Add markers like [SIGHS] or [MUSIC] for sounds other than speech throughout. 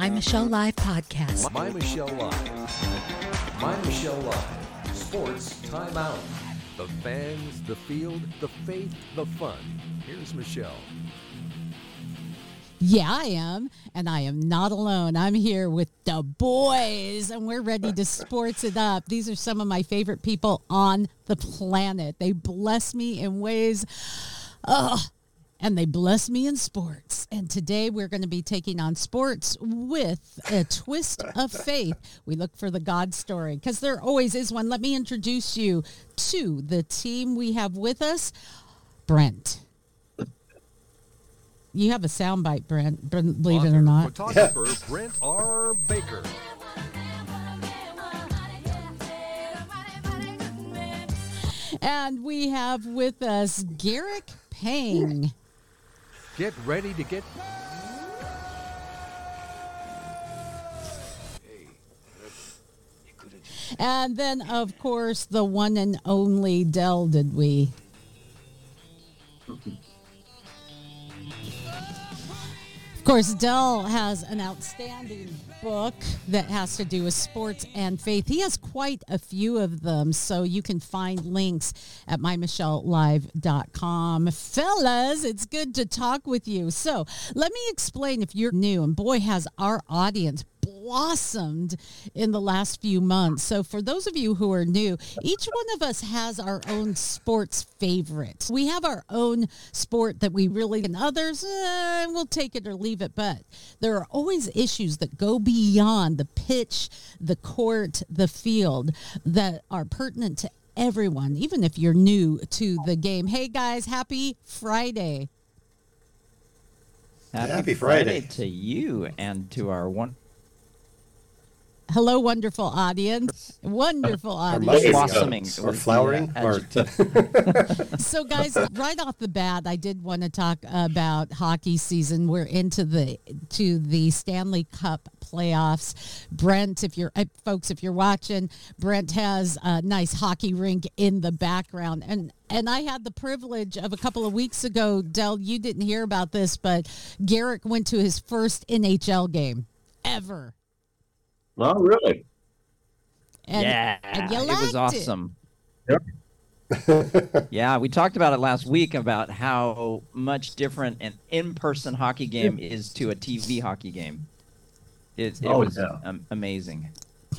My Michelle Live podcast. My Michelle Live. My Michelle Live. Sports timeout. The fans, the field, the faith, the fun. Here's Michelle. Yeah, I am. And I am not alone. I'm here with the boys, and we're ready to sports it up. These are some of my favorite people on the planet. They bless me in ways. Oh, and they bless me in sports. And today we're going to be taking on sports with a twist of [LAUGHS] faith. We look for the God story because there always is one. Let me introduce you to the team we have with us Brent. You have a soundbite, Brent, Brent, believe it or not. Photographer Brent R. Baker. And we have with us Garrick Pang. Get ready to get. And then, of course, the one and only Dell, did we? Of course, Dell has an outstanding book that has to do with sports and faith. He has quite a few of them, so you can find links at mymichellelive.com. Fellas, it's good to talk with you. So let me explain if you're new, and boy, has our audience blossomed in the last few months. So for those of you who are new, each one of us has our own sports favorite. We have our own sport that we really and others uh, we'll take it or leave it, but there are always issues that go beyond the pitch, the court, the field that are pertinent to everyone, even if you're new to the game. Hey guys, happy Friday. Happy, Happy Friday. Friday. to you and to our one Hello, wonderful audience. Wonderful Our audience. mushrooms blossoming or was flowering or adjective. [LAUGHS] So, guys, right off the bat, I did want to talk about hockey season. We're into the to the Stanley Cup playoffs. Brent, if you're uh, folks, if you're watching, Brent has a nice hockey rink in the background, and and I had the privilege of a couple of weeks ago. Dell, you didn't hear about this, but Garrick went to his first NHL game ever. Oh, really? And, yeah, and you it was awesome. [LAUGHS] yeah, we talked about it last week about how much different an in-person hockey game is to a TV hockey game. It, it Oh, was yeah. um, amazing.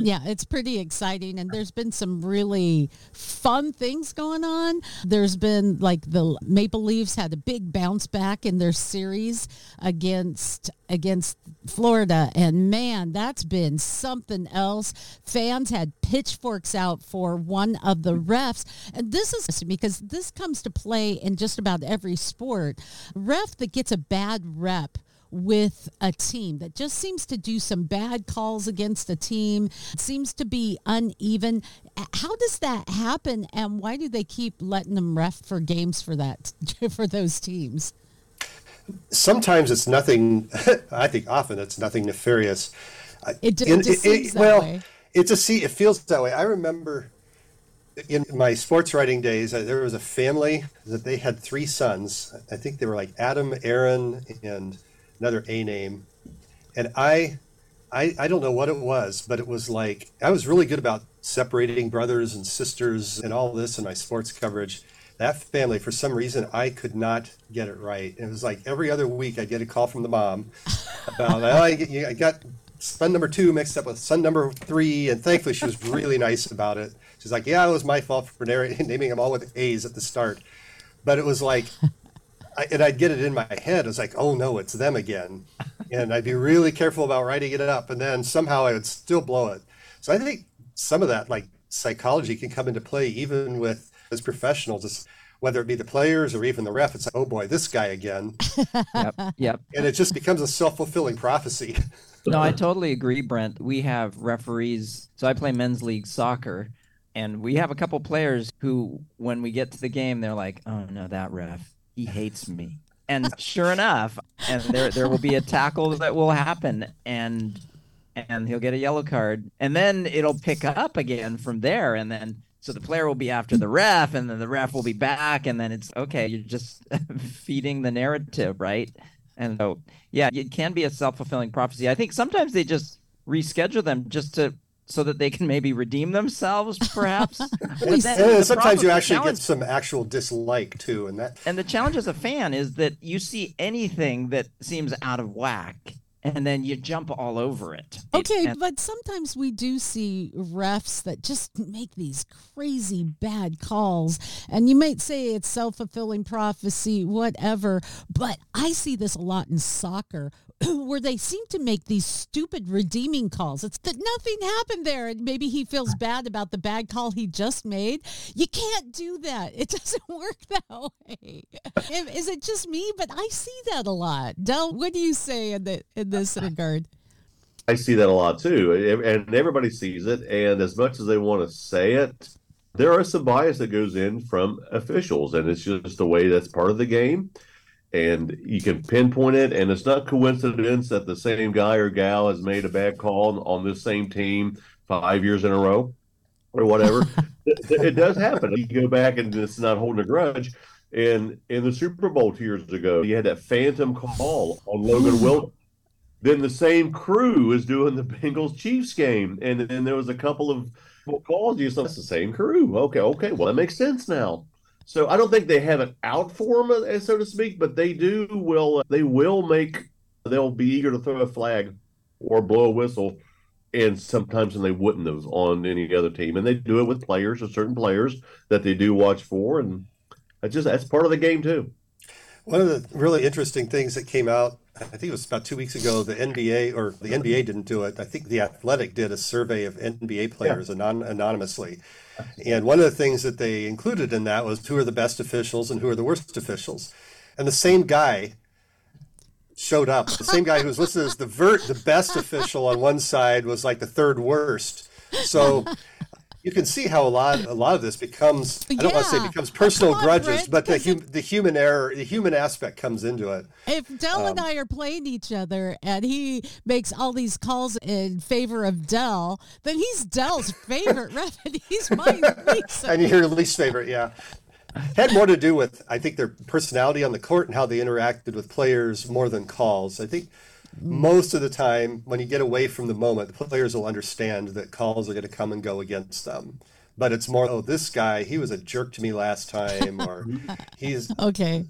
Yeah, it's pretty exciting, and there's been some really fun things going on. There's been like the Maple Leafs had a big bounce back in their series against against Florida, and man, that's been something else. Fans had pitchforks out for one of the refs, and this is because this comes to play in just about every sport. Ref that gets a bad rep with a team that just seems to do some bad calls against a team, seems to be uneven. How does that happen and why do they keep letting them ref for games for that [LAUGHS] for those teams? Sometimes it's nothing. [LAUGHS] I think often it's nothing nefarious. It, it, In- just it- it- that well, way. it just see it feels that way. I remember in my sports writing days, uh, there was a family that they had three sons. I think they were like Adam, Aaron, and another A name. And I, I, I don't know what it was, but it was like I was really good about separating brothers and sisters and all this in my sports coverage. That family, for some reason, I could not get it right. It was like every other week I'd get a call from the mom about oh, I, I got son number two mixed up with son number three, and thankfully she was really nice about it. She's like, "Yeah, it was my fault for [LAUGHS] naming them all with A's at the start," but it was like, I, and I'd get it in my head. It was like, "Oh no, it's them again," [LAUGHS] and I'd be really careful about writing it up, and then somehow I would still blow it. So I think some of that, like psychology, can come into play even with as professionals. It's, whether it be the players or even the ref, it's like, oh boy, this guy again. [LAUGHS] Yep, yep. And it just becomes a self fulfilling prophecy. [LAUGHS] No, I totally agree, Brent. We have referees. So I play men's league soccer, and we have a couple players who, when we get to the game, they're like, "Oh no, that ref, he [LAUGHS] hates me." And sure enough, and there there will be a tackle that will happen, and and he'll get a yellow card, and then it'll pick up again from there, and then so the player will be after the ref, and then the ref will be back, and then it's okay. You're just [LAUGHS] feeding the narrative, right? And so, yeah, it can be a self fulfilling prophecy. I think sometimes they just reschedule them just to so that they can maybe redeem themselves, perhaps. [LAUGHS] and, and sometimes you actually get some actual dislike too, and that. And the challenge as a fan is that you see anything that seems out of whack, and then you jump all over it. Okay, and, but sometimes we do see refs that just make these crazy bad calls. And you might say it's self fulfilling prophecy, whatever. But I see this a lot in soccer [CLEARS THROAT] where they seem to make these stupid redeeming calls. It's that nothing happened there. And maybe he feels bad about the bad call he just made. You can't do that. It [LAUGHS] doesn't work that way. Is it just me? But I see that a lot. Del, what do you say in, the, in this regard? I see that a lot too. And everybody sees it. And as much as they want to say it, there are some bias that goes in from officials. And it's just the way that's part of the game and you can pinpoint it and it's not coincidence that the same guy or gal has made a bad call on this same team five years in a row or whatever. [LAUGHS] It, it, does happen. You go back and it's not holding a grudge. And in the super bowl two years ago you had that phantom call on logan wilson then the same crew is doing the bengals chiefs game and then there was a couple of calls. You said it's the same crew. Okay okay. Well that makes sense now so I don't think they have it out for them, uh, so to speak, but they do will uh, they will make they'll be eager to throw a flag or blow a whistle, and sometimes when they wouldn't have on any other team, and they do it with players or certain players that they do watch for, and that's just that's part of the game too. One of the really interesting things that came out, I think it was about two weeks ago, the NBA or the NBA didn't do it. I think the Athletic did a survey of NBA players yeah. anon- anonymously, and one of the things that they included in that was who are the best officials and who are the worst officials. And the same guy showed up. The same guy who was listed as the vert, the best official on one side was like the third worst. So [LAUGHS] you can see how a lot a lot of this becomes I don't yeah. want to say becomes personal on, grudges, Brent, but the hum, the human error, the human aspect comes into it. If Dell um, and I are playing each other and he makes all these calls in favor of Dell, then he's Dell's favorite [LAUGHS] ref and he's my least. and you're least favorite, yeah. Had more to do with I think their personality on the court and how they interacted with players more than calls. I think most of the time, when you get away from the moment, the players will understand that calls are going to come and go against them. But it's more, oh, this guy, he was a jerk to me last time, or [LAUGHS] he's okay.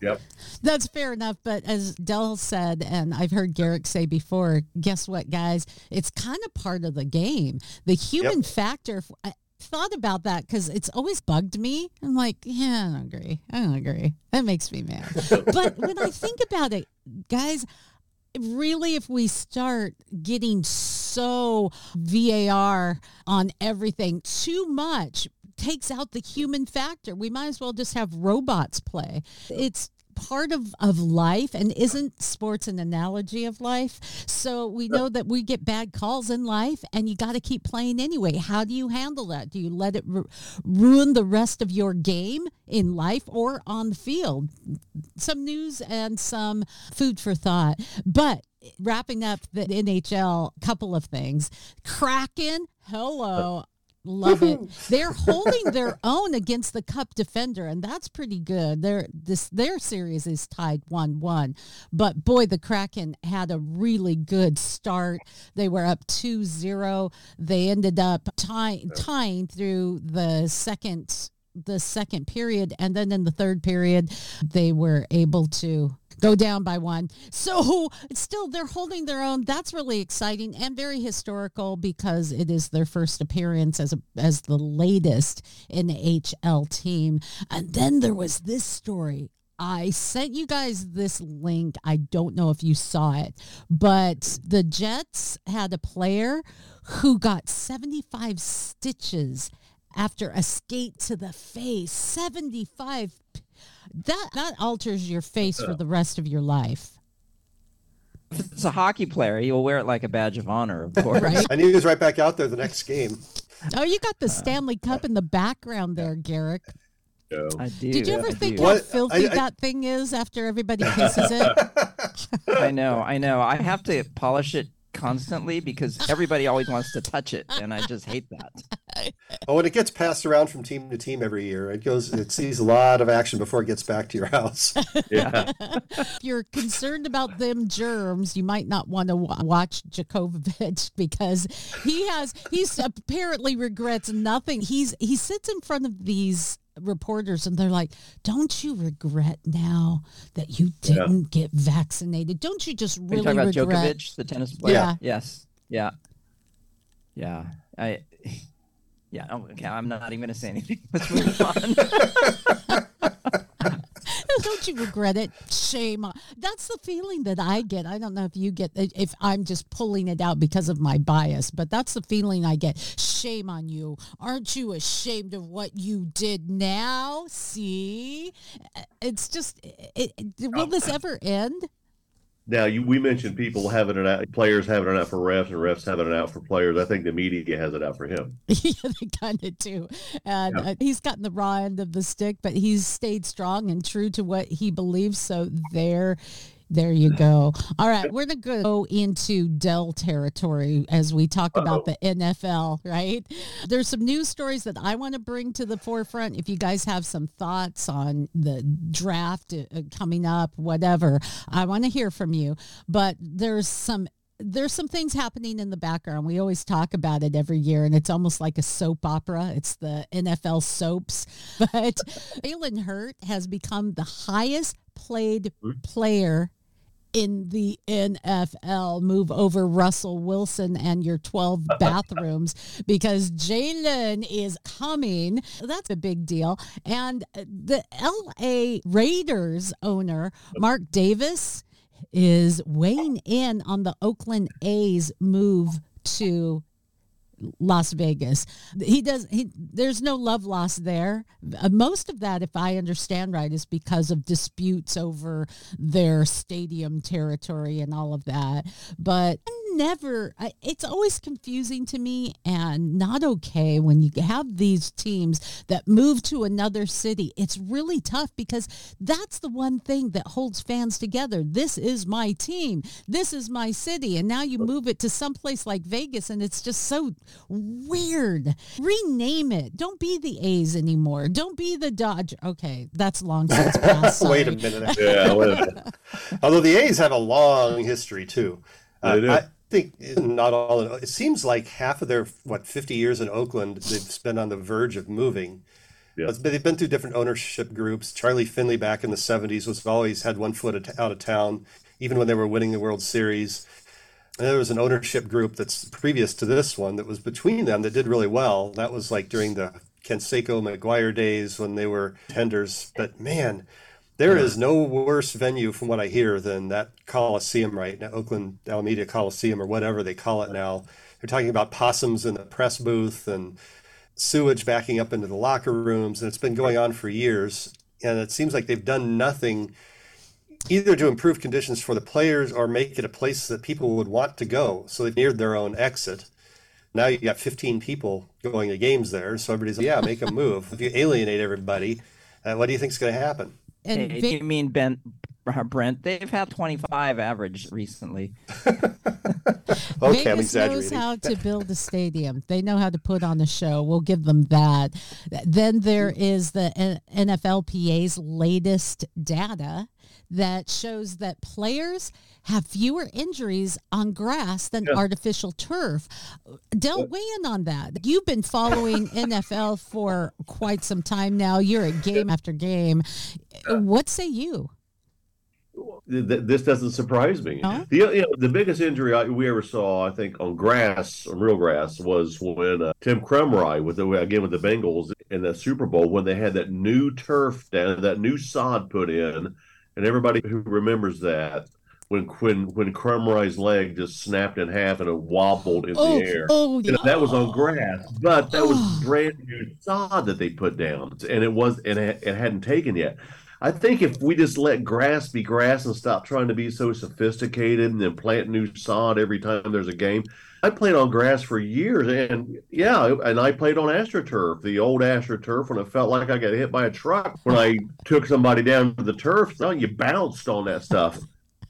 Yep, that's fair enough. But as Dell said, and I've heard Garrick say before, guess what, guys? It's kind of part of the game. The human yep. factor. I thought about that because it's always bugged me. I'm like, yeah, I don't agree. I don't agree. That makes me mad. [LAUGHS] but when I think about it, guys, really, if we start getting so VAR on everything too much, takes out the human factor. We might as well just have robots play. It's part of, of life and isn't sports an analogy of life? So we know that we get bad calls in life and you got to keep playing anyway. How do you handle that? Do you let it ru- ruin the rest of your game in life or on the field? Some news and some food for thought. But wrapping up the NHL, couple of things. Kraken, hello. Love it. [LAUGHS] They're holding their own against the Cup defender, and that's pretty good. Their this their series is tied one one, but boy, the Kraken had a really good start. They were up 2-0. They ended up tying tying through the second the second period, and then in the third period, they were able to go down by one. So still, they're holding their own. That's really exciting and very historical because it is their first appearance as a, as the latest NHL team. And then there was this story. I sent you guys this link. I don't know if you saw it, but the Jets had a player who got 75 stitches after a skate to the face. 75 that that alters your face for the rest of your life. If it's a hockey player, he will wear it like a badge of honor, of [LAUGHS] course. right? And he was right back out there the next game. Oh, you got the uh, Stanley Cup in the background there, Garrick. I do. Did you ever I think do. how What? filthy I- I- that thing is after everybody kisses it? [LAUGHS] I know, I know. I have to polish it constantly because everybody always wants to touch it, and I just hate that. Oh, when it gets passed around from team to team every year, it goes. It sees a lot of action before it gets back to your house. [LAUGHS] Yeah. if you're concerned about them germs, you might not want to watch Djokovic [LAUGHS] because he has he's apparently regrets nothing. He's he sits in front of these reporters and they're like, "Don't you regret now that you didn't get vaccinated? Don't you just Are you really talking about regret?" Djokovic, the tennis player? Yeah. Yes. Yeah. Yeah. I. [SIGHS] Yeah. oh, Okay. I'm not even to say anything. [LAUGHS] Let's move on. [LAUGHS] Don't you regret it? Shame. on- That's the feeling that I get. I don't know if you get if I'm just pulling it out because of my bias, but that's the feeling I get. Shame on you. Aren't you ashamed of what you did now? See? It's just it, it- will this ever end? Now, you, we mentioned people having it out, players having it out for refs, and refs having it out for players. I think the media has it out for him. [LAUGHS] yeah, they kind of do. And Yeah. uh, he's gotten the raw end of the stick, but he's stayed strong and true to what he believes. So there, there you go. [LAUGHS] All right, we're going to go into Dell territory as we talk about the NFL, right? There's some news stories that I want to bring to the forefront. If you guys have some thoughts on the draft uh, coming up, whatever, I want to hear from you. But there's some there's some things happening in the background. We always talk about it every year, and it's almost like a soap opera. It's the NFL soaps. [LAUGHS] But Jalen Hurts has become the highest played player in the NFL. Move over Russell Wilson and your 12 [LAUGHS] bathrooms because Jalen is coming. That's a big deal. And the LA Raiders owner, Mark Davis, is weighing in on the Oakland A's move to Las Vegas. He does. He, there's no love lost there. Uh, most of that, if I understand right, is because of disputes over their stadium territory and all of that. But never. I, it's always confusing to me and not okay when you have these teams that move to another city. It's really tough because that's the one thing that holds fans together. This is my team. This is my city, and now you move it to someplace like Vegas, and it's just so weird. Rename it. Don't be the A's anymore. Don't be the Dodge. Okay, that's long [LAUGHS] since passed. Wait a minute. Yeah. wait a minute. [LAUGHS] Although the A's have a long history too. Uh, They do. I think not all. It seems like half of their what 50 years in Oakland they've spent on the verge of moving. Yeah. But they've been through different ownership groups. Charlie Finley back in the 70s was always had one foot out of town, even when they were winning the World Series. And there was an ownership group that's previous to this one that was between them that did really well. That was like during the Canseco McGwire days when they were tenders. But man, there is no worse venue from what I hear than that Coliseum right now, Oakland Alameda Coliseum or whatever they call it now. They're talking about possums in the press booth and sewage backing up into the locker rooms, and it's been going on for years. And it seems like they've done nothing either to improve conditions for the players or make it a place that people would want to go. So they've neared their own exit. Now you've got 15 people going to games there, so everybody's like, yeah, make a move. If you alienate everybody, uh, what do you think's going to happen? And Hey, Ve- you mean Ben uh, Brent? They've had 25 average recently. [LAUGHS] Okay, I'm Vegas knows how to build a stadium. They know how to put on a show. We'll give them that. Then there hmm. is the NFLPA's latest data that shows that players have fewer injuries on grass than artificial turf. Del, weigh in on that. You've been following [LAUGHS] NFL for quite some time now. You're at game after game. What say you? Th- th- this doesn't surprise me. No? The you know, the biggest injury I, we ever saw, I think, on grass, on real grass, was when uh, Tim Krumrie with the again with the Bengals in the Super Bowl when they had that new turf down, that new sod put in, and everybody who remembers that when when when Krumrie's leg just snapped in half and it wobbled in Oh, the air. oh, know, that was on grass, but that was [SIGHS] brand new sod that they put down, and it was and it, it hadn't taken yet. I think if we just let grass be grass and stop trying to be so sophisticated and then plant new sod every time there's a game. I played on grass for years, and yeah, and I played on AstroTurf, the old AstroTurf, when it felt like I got hit by a truck. When I took somebody down to the turf, no, you bounced on that stuff.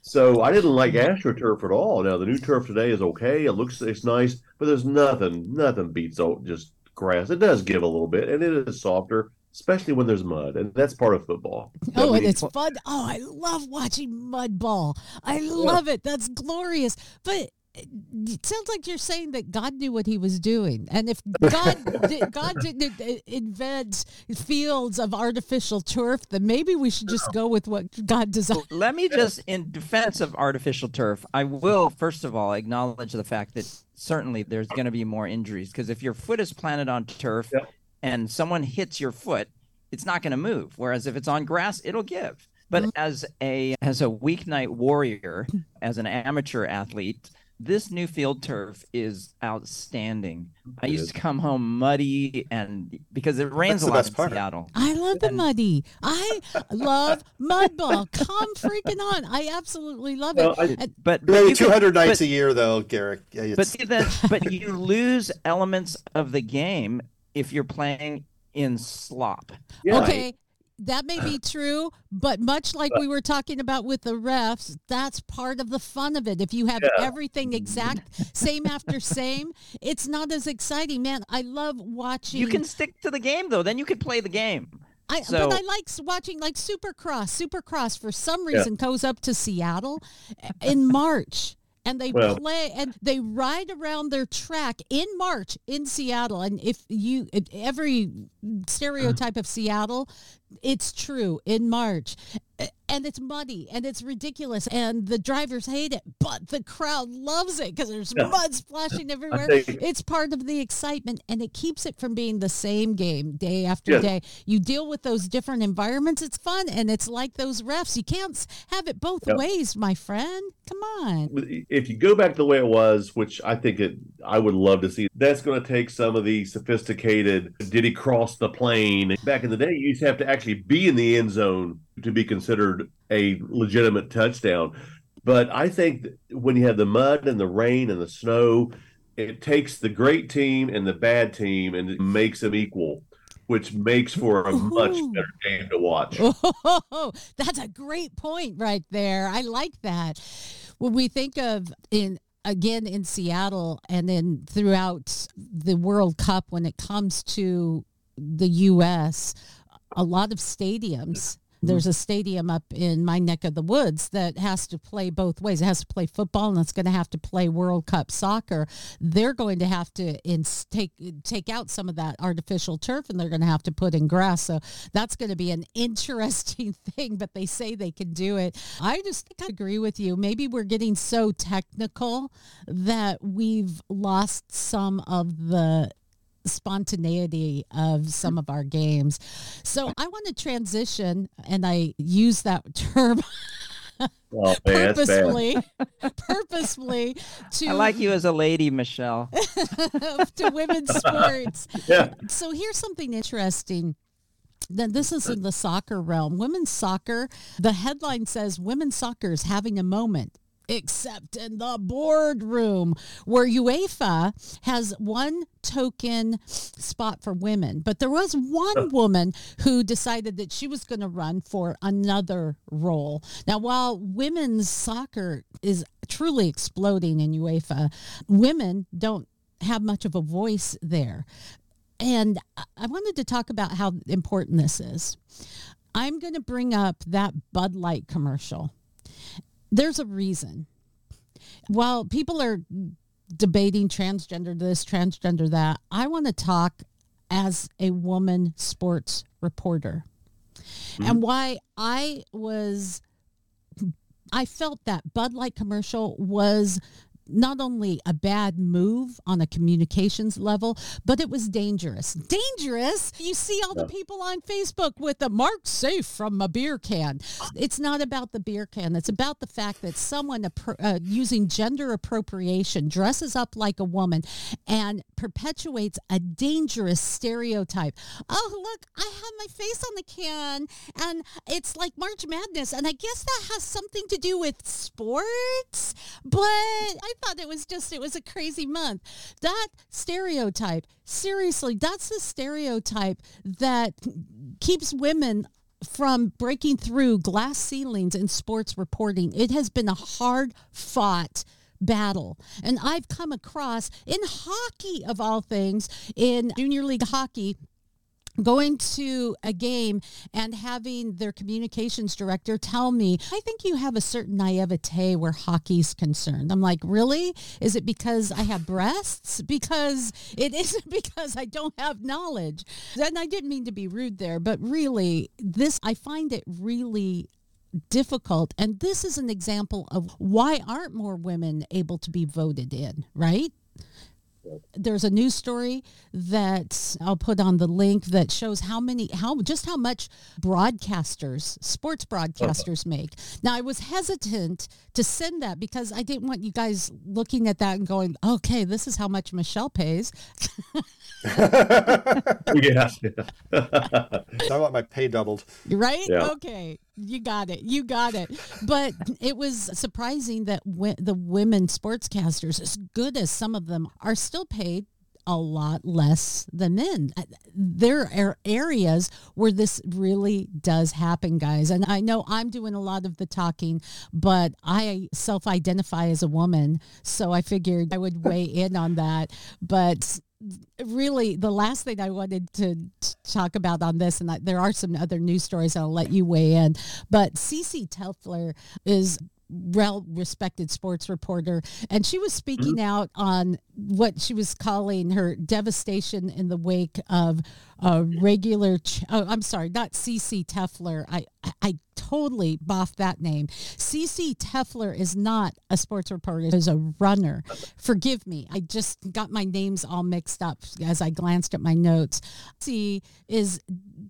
So I didn't like AstroTurf at all. Now the new turf today is okay; it looks it's nice, but there's nothing, nothing beats old, just grass. It does give a little bit, and it is softer, especially when there's mud, and that's part of football. [LAUGHS] Oh, and it's fun. Oh, I love watching mud ball. I love it. That's glorious. But it sounds like you're saying that God knew what He was doing, and if God did, [LAUGHS] God didn't invent fields of artificial turf, then maybe we should just go with what God designed. Let me just, in defense of artificial turf, I will first of all acknowledge the fact that certainly there's going to be more injuries because if your foot is planted on turf Yep. And someone hits your foot, it's not going to move. Whereas if it's on grass, it'll give. But mm-hmm. as a as a weeknight warrior, as an amateur athlete, this new field turf is outstanding. I It used is. to come home muddy and because it rains That's a lot in part. Seattle. I love the muddy. I love mud ball. Come freaking on! I absolutely love Well, it. I- And- But, but Maybe you can- 200 nights but- a year, though, Garrick. Yeah, But see that, but you lose elements of the game if you're playing in slop. yeah. Okay, that may be true, but much like we were talking about with the refs, that's part of the fun of it. If you have Yeah. everything exact, same after same, it's not as exciting. Man, I love watching. You can stick to the game though. Then you can play the game. I, so- but I like watching like Supercross. Supercross for some Yeah. reason goes up to Seattle in March. And they Well- play and they ride around their track in March in Seattle. And if you if every stereotype of Seattle, it's true in March. And it's muddy and it's ridiculous and the drivers hate it, but the crowd loves it because there's Yeah. mud splashing [LAUGHS] everywhere. It's part of the excitement and it keeps it from being the same game day after Yeah. day. You deal with those different environments. It's fun and it's like those refs. You can't have it both Yep. ways, my friend. Come on. if you go back to the way it was, which I think it, I would love to see. That's going to take some of the sophisticated. Did he cross the plane? Back in the day, you used to have to actually be in the end zone to be considered a legitimate touchdown. But I think when you have the mud and the rain and the snow, it takes the great team and the bad team and it makes them equal, which makes for a much better game to watch. Oh, that's a great point right there. I like that. When we think of in again in Seattle and then throughout the World Cup when it comes to the US, a lot of stadiums there's mm. a stadium up in my neck of the woods that has to play both ways. It has to play football and it's going to have to play World Cup soccer. They're going to have to ins- take take out some of that artificial turf and they're going to have to put in grass. So that's going to be an [LAUGHS] interesting thing. But they say they can do it. I just think I agree with you. Maybe we're getting so technical that we've lost some of the spontaneity of some of our games. So I want to transition, and I use that term [LAUGHS] Oh, man, purposefully, purposefully to I like you as a lady, Michelle. [LAUGHS] to women's [LAUGHS] sports. Yeah. So here's something interesting. Then this is in the soccer realm. Women's soccer, the headline says women's soccer is having a moment. Except in the boardroom, where UEFA has one token spot for women. But there was one woman who decided that she was going to run for another role. Now, while women's soccer is truly exploding in UEFA, women don't have much of a voice there. And I- wanted to talk about how important this is. I'm going to bring up that Bud Light commercial. There's a reason. While people are debating transgender this, transgender that, I want to talk as a woman sports reporter hmm? and why I was I felt that Bud Light commercial was not only a bad move on a communications level, but it was dangerous. Dangerous? You see all the people on Facebook with the mark safe from a beer can. It's not about the beer can. It's about the fact that someone uh, using gender appropriation dresses up like a woman and perpetuates a dangerous stereotype. Oh, look, I have my face on the can and it's like March Madness. And I guess that has something to do with sports, but I thought it was just, it was a crazy month. That stereotype, seriously, that's the stereotype that keeps women from breaking through glass ceilings in sports reporting. It has been a hard fought battle. And I've come across in hockey, of all things, in junior league hockey, going to a game and having their communications director tell me, I think you have a certain naivete where hockey's concerned. I'm like, really? Is it because I have breasts? Because it [LAUGHS] isn't because I don't have knowledge. And I didn't mean to be rude there, but really, this, I find it really difficult. And this is an example of why aren't more women able to be voted in, right? There's a news story that I'll put on the link that shows how many how just how much broadcasters sports broadcasters uh-huh. make. Now I was hesitant to send that because I didn't want you guys looking at that and going, "Okay, this is how much Michelle pays." [LAUGHS] [LAUGHS] yeah. [LAUGHS] I want my pay doubled. Right? Yeah. Okay. You got it. You got it. But it was surprising that the women sportscasters, as good as some of them, are still paid a lot less than men. There are areas where this really does happen, guys. And I know I'm doing a lot of the talking, but I self identify as a woman. So I figured I would weigh [LAUGHS] in on that. But really the last thing I wanted to talk about on this, and I, there are some other news stories I'll let you weigh in, but Cece Telfer is well respected sports reporter and she was speaking mm-hmm. out on what she was calling her devastation in the wake of a regular ch- oh i'm sorry not cc Telfer. I I- totally boffed that name. Cc Telfer is not a sports reporter is a runner. Forgive me i just got my names all mixed up as i glanced at my notes. She is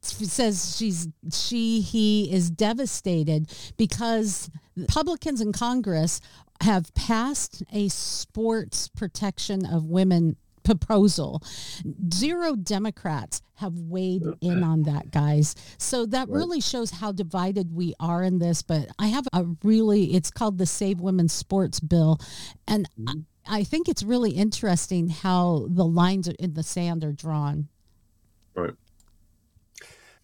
says she's she he is devastated because Republicans in Congress have passed a sports protection of women proposal. Zero Democrats have weighed in on that, guys. So that really shows how divided we are in this. But I have a really, it's called the Save Women's Sports Bill. And mm-hmm. I, I think it's really interesting how the lines in the sand are drawn. Right.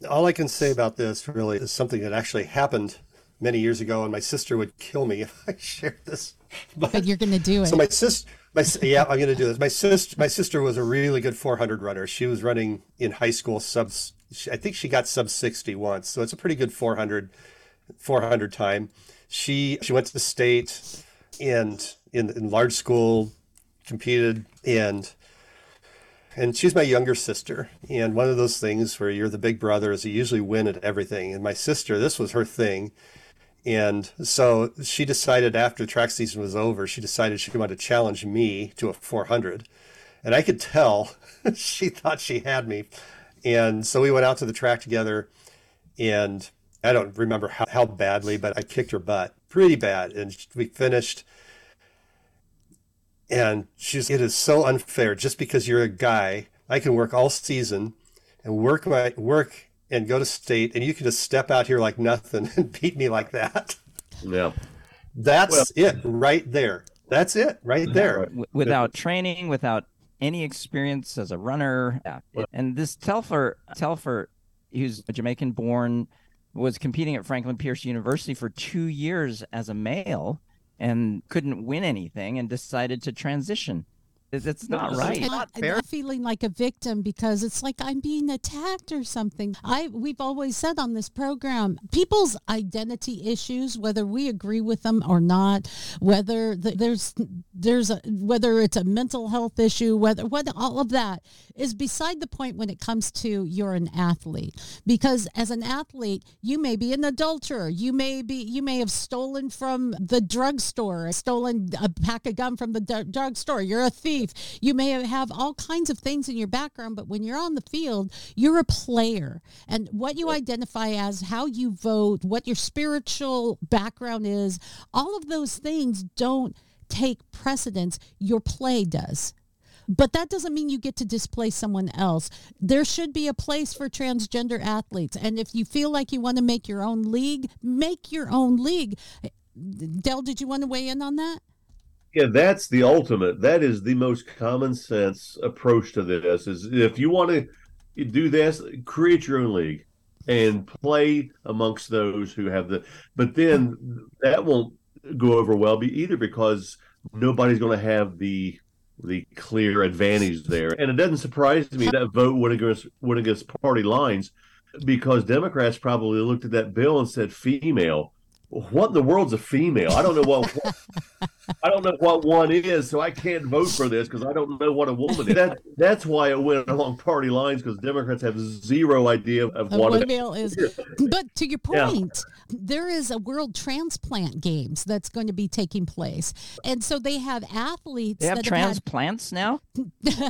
All I can say about this really is something that actually happened many years ago, and my sister would kill me if I [LAUGHS] shared this. But you're going to do it. So my sister, my yeah, I'm going to do this. My sister, my sister was a really good 400 runner. She was running in high school subs. I think she got sub 60 once, so it's a pretty good 400, 400 time. She she went to the state, and in in large school, competed and. And she's my younger sister. And one of those things where you're the big brother is you usually win at everything. And my sister, this was her thing. And so she decided after track season was over, she decided she wanted to challenge me to a 400. And I could tell [LAUGHS] she thought she had me. And so we went out to the track together. And I don't remember how, how badly, but I kicked her butt pretty bad. And we finished. And she's, it is so unfair. Just because you're a guy, I can work all season and work my work and go to state, and you can just step out here like nothing [LAUGHS] and beat me like that. Yeah. That's it right there. That's it right there. without training, without any experience as a runner. Yeah. And this Telfer, Telfer, who's a Jamaican born, was competing at Franklin Pierce University for two years as a male and couldn't win anything and decided to transition. It- It's not right. And I- I'm feeling like a victim because it's like I'm being attacked or something. I we've always said on this program, people's identity issues, whether we agree with them or not, whether the, there's there's a, whether it's a mental health issue, whether whether all of that is beside the point when it comes to you're an athlete. Because as an athlete, you may be an adulterer, you may be you may have stolen from the drugstore, stolen a pack of gum from the d- drugstore. You're a thief. You may have all kinds of things in your background, but when you're on the field, you're a player. And what you identify as, how you vote, what your spiritual background is, all of those things don't take precedence. Your play does. But that doesn't mean you get to displace someone else. There should be a place for transgender athletes. And if you feel like you want to make your own league, make your own league. Dell, did you want to weigh in on that? Yeah, that's the ultimate. That is the most common sense approach to this. Is if you want to do this, create your own league and play amongst those who have the. But then that won't go over well be either because nobody's going to have the the clear advantage there. And it doesn't surprise me that vote went against went against party lines because Democrats probably looked at that bill and said female. What in the world's a female? I don't know what [LAUGHS] I don't know what one is, so I can't vote for this because I don't know what a woman is. That, that's why it went [LAUGHS] along party lines because Democrats have zero idea of A what a it male is. [LAUGHS] But to your Yeah. point, there is a World Transplant Games that's going to be taking place, and so they have athletes. They have that have transplants now.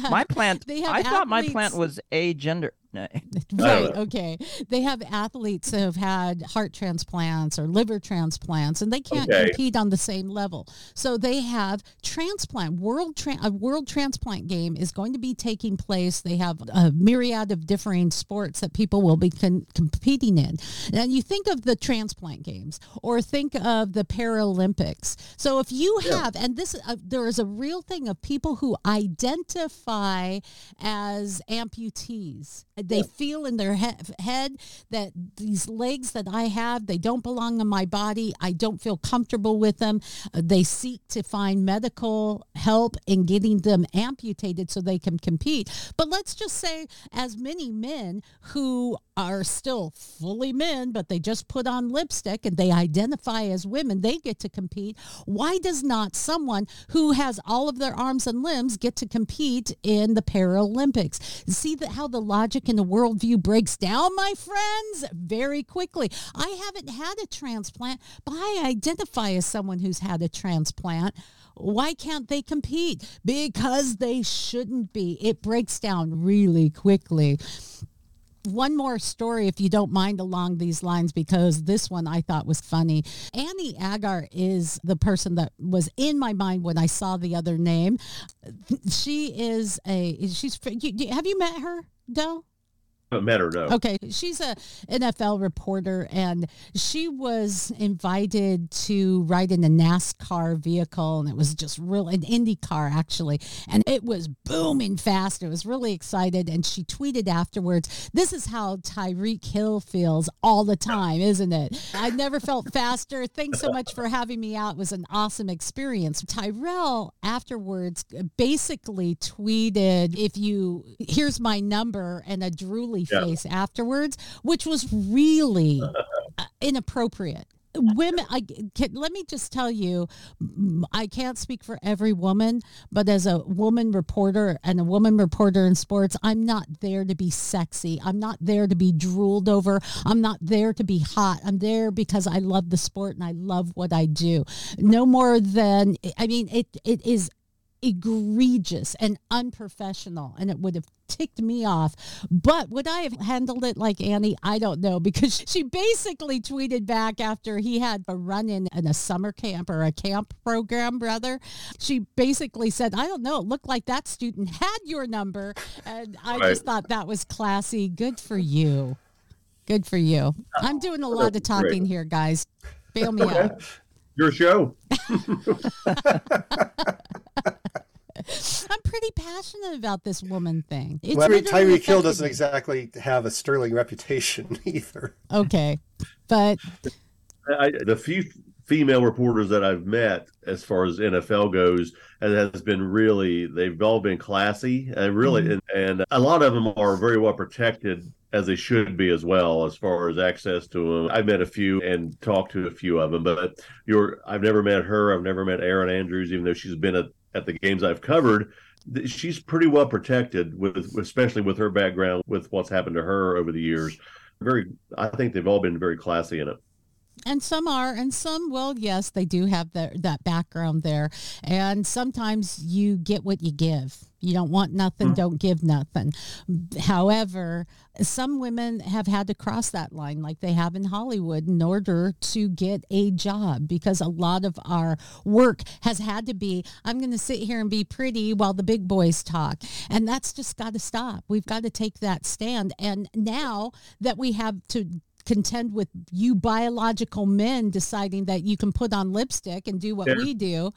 My plant. They have I thought my plant was agender. No. Right. Okay. They have athletes that have had heart transplants or liver transplants, and they can't Okay. compete on the same level. So they have transplant world tra- a world transplant game is going to be taking place. They have a myriad of differing sports that people will be con- competing in. And you think of the transplant games, or think of the Paralympics. So if you have, and this uh, there is a real thing of people who identify as amputees. They feel in their he- head that these legs that I have, they don't belong in my body. I don't feel comfortable with them. Uh, they seek to find medical help in getting them amputated so they can compete. But let's just say, as many men who are still fully men, but they just put on lipstick and they identify as women, they get to compete. Why does not someone who has all of their arms and limbs get to compete in the Paralympics? See that how the logic and the worldview breaks down, my friends, very quickly. I haven't had a transplant, but I identify as someone who's had a transplant. Why can't they compete? Because they shouldn't be. It breaks down really quickly one more story, if you don't mind, along these lines, because this one I thought was funny. Annie Agar is the person that was in my mind when I saw the other name. She is a, she's, have you met her, Doesn't matter. No. Okay, she's a NFL reporter, and she was invited to ride in a NASCAR vehicle, and it was just real an Indy car actually, and it was booming fast. It was really excited, and she tweeted afterwards, "This is how Tyreek Hill feels all the time, isn't it? I never felt faster. Thanks so much for having me out. It was an awesome experience." Tyrell afterwards basically tweeted, "If you here's my number," and a drooly Yeah. face afterwards, which was really [LAUGHS] uh, inappropriate. Women, I can, let me just tell you, i can't speak for every woman, but as a woman reporter and a woman reporter in sports, I'm not there to be sexy. I'm not there to be drooled over. I'm not there to be hot. I'm there because I love the sport and I love what I do. No more than, I mean, it it is egregious and unprofessional and it would have ticked me off. But would i have handled it like annie? I don't know because [LAUGHS] she basically tweeted back after he had a run in in a summer camp or a camp program brother she basically said i don't know it looked like that student had your number and i Right. just thought that was classy. Good for you. Good for you. I'm doing a lot of talking here guys. Bail me out. Your show. [LAUGHS] [LAUGHS] I'm pretty passionate about this woman thing. It's Well, I mean, literally Tyreek Hill doesn't exactly have a sterling reputation [LAUGHS] either. Okay, but I, the few female reporters that I've met, as far as NFL goes, has been really they've all been classy and really, Mhm. and, and a lot of them are very well protected as they should be as well, as far as access to them. I've met a few and talked to a few of them, but you're I've never met her. I've never met Erin Andrews, even though she's been at, at the games I've covered. She's pretty well protected with, especially with her background, with what's happened to her over the years. Very, I think they've all been very classy in it. And some are, and some, well, yes, they do have that that background there. And sometimes you get what you give. You don't want nothing, mm-hmm. don't give nothing. However, some women have had to cross that line, like they have in Hollywood, in order to get a job, because a lot of our work has had to be, I'm going to sit here and be pretty while the big boys talk. And that's just got to stop. We've got to take that stand. And now that we have to contend with you biological men deciding that you can put on lipstick and do what we do.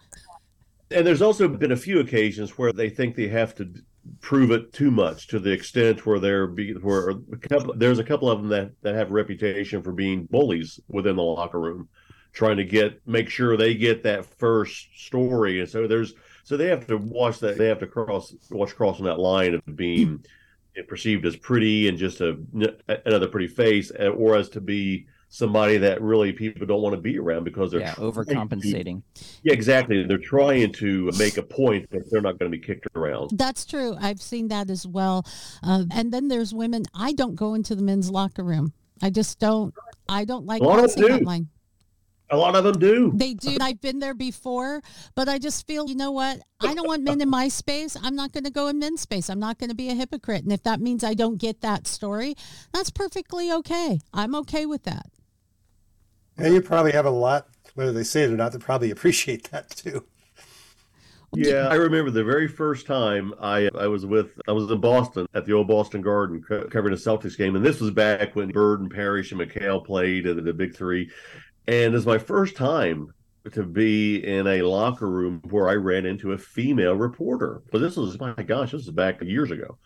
And there's also been a few occasions where they think they have to prove it too much to the extent where they're be, where a couple, there's a couple of them that, that have a reputation for being bullies within the locker room. trying to get make sure they get that first story, and so there's so they have to watch that. They have to cross watch crossing that line of being perceived as pretty and just a another pretty face, uh, or as to be somebody that really people don't want to be around because they're yeah, overcompensating. To, yeah, exactly. They're trying to make a point that they're not going to be kicked around. That's true. I've seen that as well. Uh, and then there's women. I don't go into the men's locker room. I just don't. I don't like crossing that line. A lot of them do. They do. I've been there before, but I just feel, you know what? I don't want men in my space. I'm not going to go in men's space. I'm not going to be a hypocrite. And if that means I don't get that story, that's perfectly okay. I'm okay with that. And you probably have a lot, whether they say it or not, they probably appreciate that too. Yeah, I remember the very first time I I was with I was in Boston at the old Boston Garden covering a Celtics game, and this was back when Bird and Parish and McHale played at the Big Three, and it's my first time to be in a locker room where I ran into a female reporter. But this was my gosh, this is back years ago.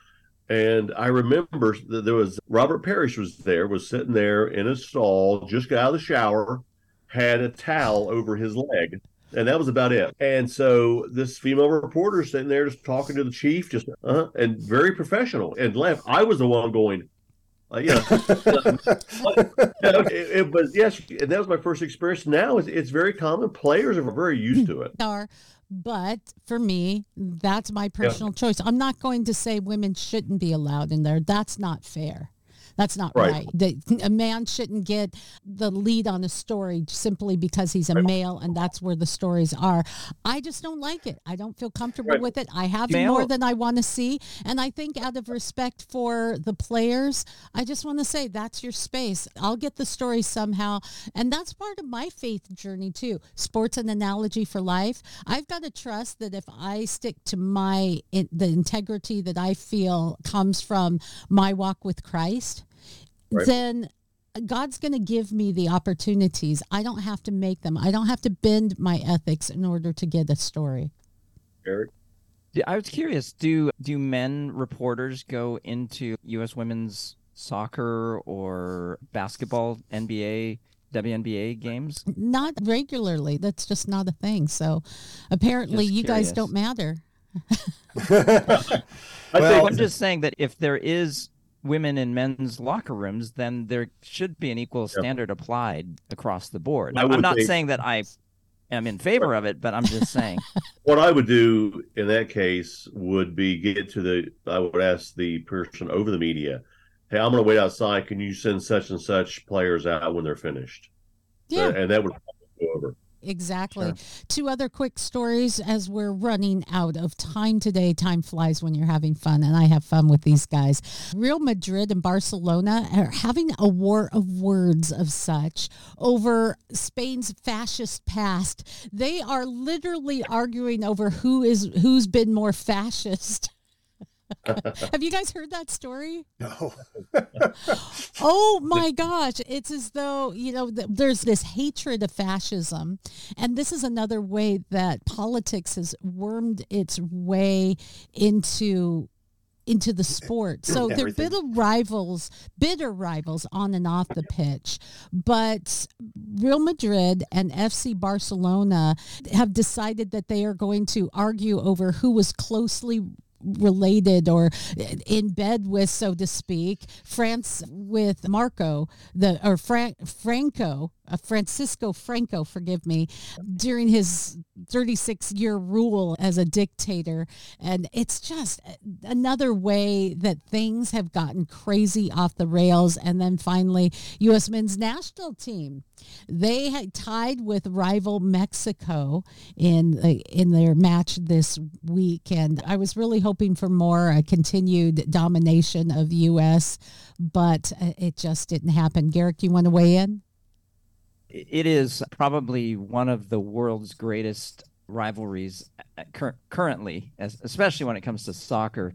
And I remember that there was Robert Parish was there, was sitting there in a stall, just got out of the shower, had a towel over his leg, and that was about it. And so this female reporter sitting there just talking to the chief, just uh, and very professional and left. I was the one going, uh, [LAUGHS] you know, it, it, was yes, and that was my first experience. Now it's, it's very common. Players are very used to it. [LAUGHS] Are but for me, that's my personal yeah. choice. I'm not going to say women shouldn't be allowed in there. That's not fair. That's not right. right. The, a man shouldn't get the lead on a story simply because he's a right. male and that's where the stories are. I just don't like it. I don't feel comfortable right. with it. I have male. more than I want to see. And I think out of respect for the players, I just want to say that's your space. I'll get the story somehow. And that's part of my faith journey too. Sports an analogy for life. I've got to trust that if I stick to my in, the integrity that I feel comes from my walk with Christ, right. then God's going to give me the opportunities. I don't have to make them. I don't have to bend my ethics in order to get a story. Eric? I was curious, do do men reporters go into US women's soccer or basketball, NBA, WNBA games? Not regularly. That's just not a thing. So apparently just you curious. guys don't matter. [LAUGHS] [LAUGHS] well, I'm just saying that if there is women in men's locker rooms, then there should be an equal standard yep. applied across the board. I'm not say, saying that I am in favor of it, but I'm just saying. [LAUGHS] [LAUGHS] What I would do in that case would be get to the, I would ask the person over the media, hey, I'm going to wait outside. Can you send such and such players out when they're finished? Yeah. Uh, and that would go over. Exactly. Sure. Two other quick stories as we're running out of time today. Time flies when you're having fun, and I have fun with these guys. Real Madrid and Barcelona are having a war of words of such over Spain's fascist past. They are literally arguing over who is who's been more fascist. [LAUGHS] [LAUGHS] Have you guys heard that story? No. [GASPS] oh my gosh. It's as though, you know, th- there's this hatred of fascism. And this is another way that politics has wormed its way into into the sport. So they're bitter rivals, bitter rivals on and off the pitch. But Real Madrid and FC Barcelona have decided that they are going to argue over who was closely related or in bed with, so to speak, France with Marco, the or Fra- Franco, uh, Francisco Franco, forgive me, during his 36 year rule as a dictator. And it's just another way that things have gotten crazy off the rails. And then finally, U.S. men's national team. They had tied with rival Mexico in in their match this week, and I was really hoping for more a continued domination of the U.S., but uh, it just didn't happen. Garrick, you want to weigh in? It is probably one of the world's greatest rivalries uh, cur- currently, as, especially when it comes to soccer.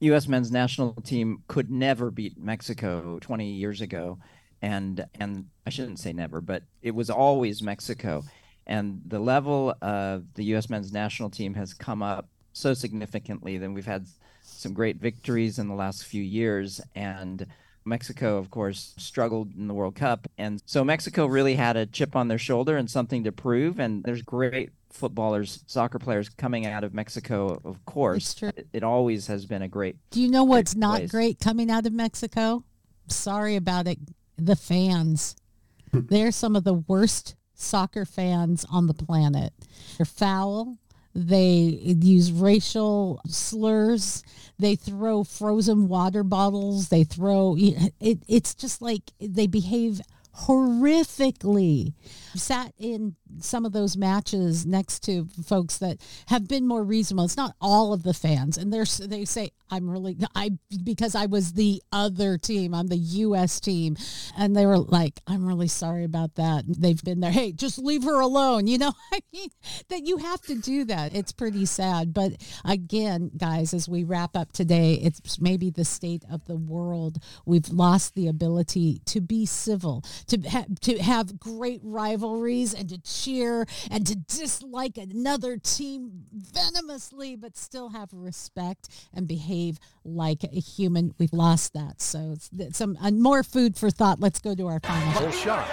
U.S. men's national team could never beat Mexico 20 years ago, and and I shouldn't say never, but it was always Mexico, and the level of the U.S. men's national team has come up so significantly. Then we've had some great victories in the last few years, and Mexico, of course, struggled in the World Cup. And so Mexico really had a chip on their shoulder and something to prove. And there's great footballers, soccer players coming out of Mexico, of course. true. It, it always has been a great. Do you know what's not place. great coming out of Mexico? Sorry about it. The fans. [LAUGHS] They're some of the worst soccer fans on the planet. They're foul. They use racial slurs. They throw frozen water bottles. They throw it. It's just like they behave horrifically. Sat in some of those matches next to folks that have been more reasonable. It's not all of the fans, and they're they say I'm really I because I was the other team. I'm the U.S. team, and they were like, I'm really sorry about that. They've been there. Hey, just leave her alone. [LAUGHS] You know, I mean that you have to do that. It's pretty sad, but again, guys, as we wrap up today, it's maybe the state of the world. We've lost the ability to be civil, to ha- to have great rivalries, and to cheer and to dislike another team venomously, but still have respect and behave like a human. We've lost that. So it's, it's some uh, more food for thought. Let's go to our final. Full shot.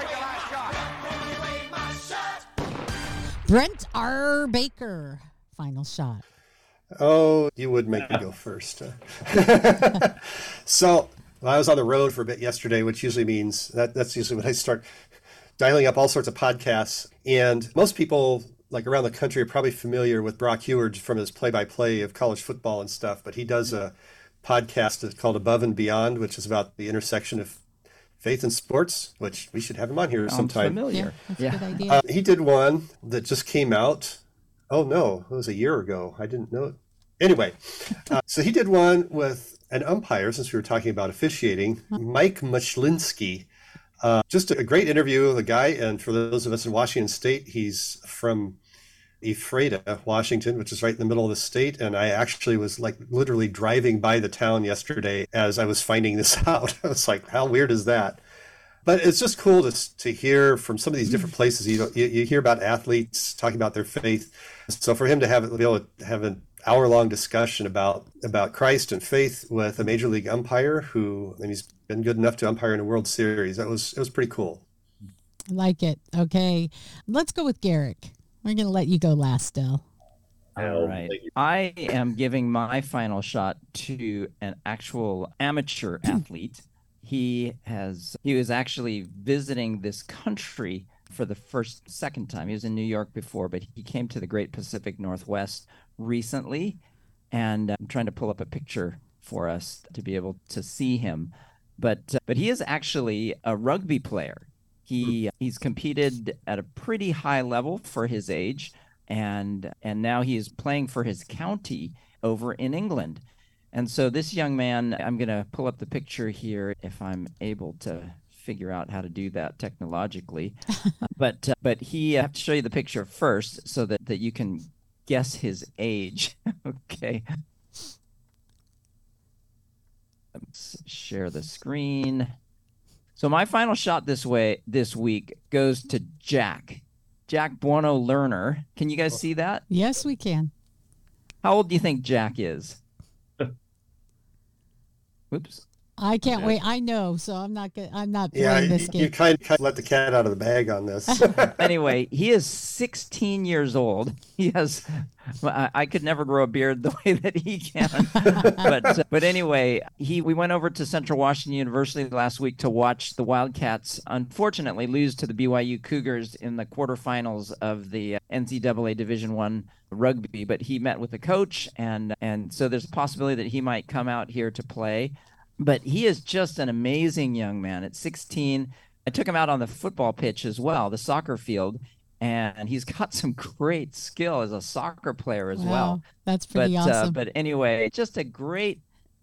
Brent R. Baker, final shot. Oh, you would make me go first. [LAUGHS] so I was on the road for a bit yesterday, which usually means that that's usually when I start dialing up all sorts of podcasts. And most people like around the country are probably familiar with Brock Huard from his play-by-play of college football and stuff. But he does a podcast called Above and Beyond, which is about the intersection of faith and sports, which we should have him on here Sounds sometime. familiar. That's a Yeah. good idea. Uh, he did one that just came out. Oh no, it was a year ago. I didn't know it. Anyway, uh, so he did one with an umpire, since we were talking about officiating, Mike Muchlinski. Uh, just a great interview with the guy. And for those of us in Washington State, he's from Ephrata, Washington, which is right in the middle of the state. And I actually was like literally driving by the town yesterday as I was finding this [LAUGHS] out. I was like, how weird is that? But it's just cool to, to hear from some of these different places. You, you you hear about athletes talking about their faith. So for him to have be able to have an hour long discussion about about Christ and faith with a major league umpire who and he's been good enough to umpire in a World Series. That was it was pretty cool. I like it. Okay. Let's go with Garrick. We're going to let you go last, Dell. All right. thank you. I am giving my final shot to an actual amateur athlete. He has he was actually visiting this country for the first second time. He was in New York before, but he came to the Great Pacific Northwest recently and I'm trying to pull up a picture for us to be able to see him. But uh, but he is actually a rugby player. He he's competed at a pretty high level for his age and and now he is playing for his county over in England. And so this young man, I'm going to pull up the picture here if I'm able to figure out how to do that technologically. [LAUGHS] but uh, but he I have to show you the picture first so that that you can guess his age. [LAUGHS] okay. Let's share the screen. So my final shot this way this week goes to Jack. Jack Buono Lerner. Can you guys see that? Yes, we can. How old do you think Jack is? [LAUGHS] Whoops. I can't Okay. wait. I know, so I'm not. Go- I'm not playing Yeah, this you, game. you kind of, kind of let the cat out of the bag on this. [LAUGHS] Anyway, he is 16 years old. He has. I, I could never grow a beard the [LAUGHS] way that he can. but but anyway, he we went over to Central Washington University last week to watch the Wildcats unfortunately lose to the BYU Cougars in the quarterfinals of the uh, NCAA Division One rugby. But he met with the coach, and and so there's a possibility that he might come out here to play. But he is just an amazing young man. At 16, I took him out on the football pitch as well, the soccer field, and he's [LAUGHS] got some great skill as a soccer player as Wow, well. That's But pretty uh, awesome. but anyway, just a great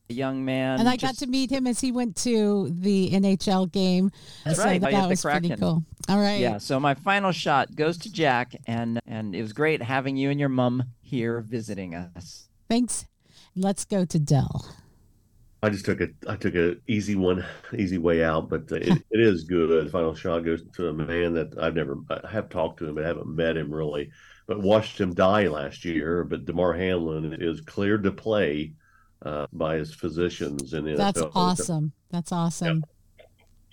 young man. and I got to meet him as he went to the NHL game. That's so right, that, hit was pretty cool. All right. Yeah, so my final shot goes to Jack, and and it was great having you and your mom here visiting us. Thanks. Let's go to Dell. I just took a I took a easy one, [LAUGHS] easy way out, but uh, it, [LAUGHS] it is good. The final shot goes to a man that I've never I have talked to him, but I haven't met him really, but watched him die last year. But Damar Hamlin is cleared to play uh, by his physicians in the That's NFL. awesome. That's awesome.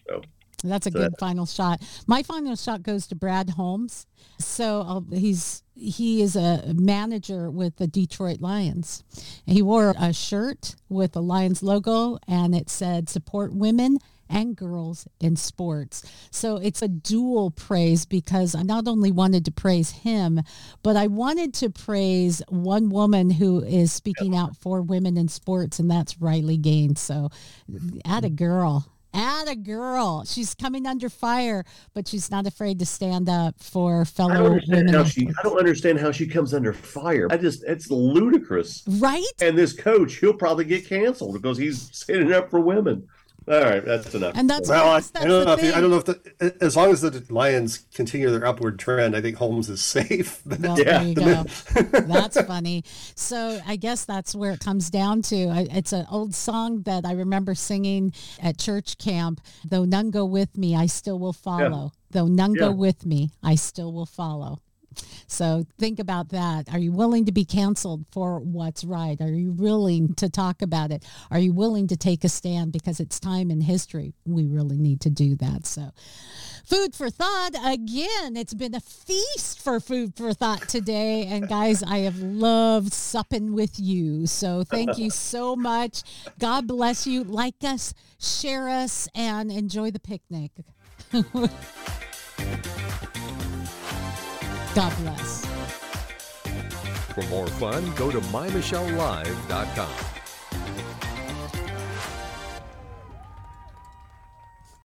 So- That's a so good that- final shot. My final shot goes to Brad Holmes. So I'll, he's he is a manager with the Detroit Lions. He wore a shirt with the Lions logo, and it said "Support women." And girls in sports. So it's a dual praise because I not only wanted to praise him, but I wanted to praise one woman who is speaking out for women in sports, and that's Riley Gaines. So, mm-hmm. at a girl. At a girl. She's coming under fire, but she's not afraid to stand up for I fellow don't understand women. how she. I don't understand how she comes under fire. I just it's ludicrous. Right? And this coach, he'll probably get canceled because he's standing up for women. All right, that's enough. And that's Well, I, that's, I that's don't know if the, I don't know if the, as long as the Lions continue their upward trend, I think Holmes is safe. [LAUGHS] Well, Yeah, there you go. [LAUGHS] that's funny. So I guess that's where it comes down to. It's an old song that I remember singing at church camp. Though none go with me, I still will follow. Though none go with me, I still will follow. So think about that. Are you willing to be canceled for what's right? Are you willing to talk about it? Are you willing to take a stand? Because it's time in history. We really need to do that. So food for thought again it's been a feast for food for thought today and guys i have loved supping with you so thank you [LAUGHS] so much god bless you like us share us and enjoy the picnic [LAUGHS] God bless. For more fun, go to mymichellelive.com.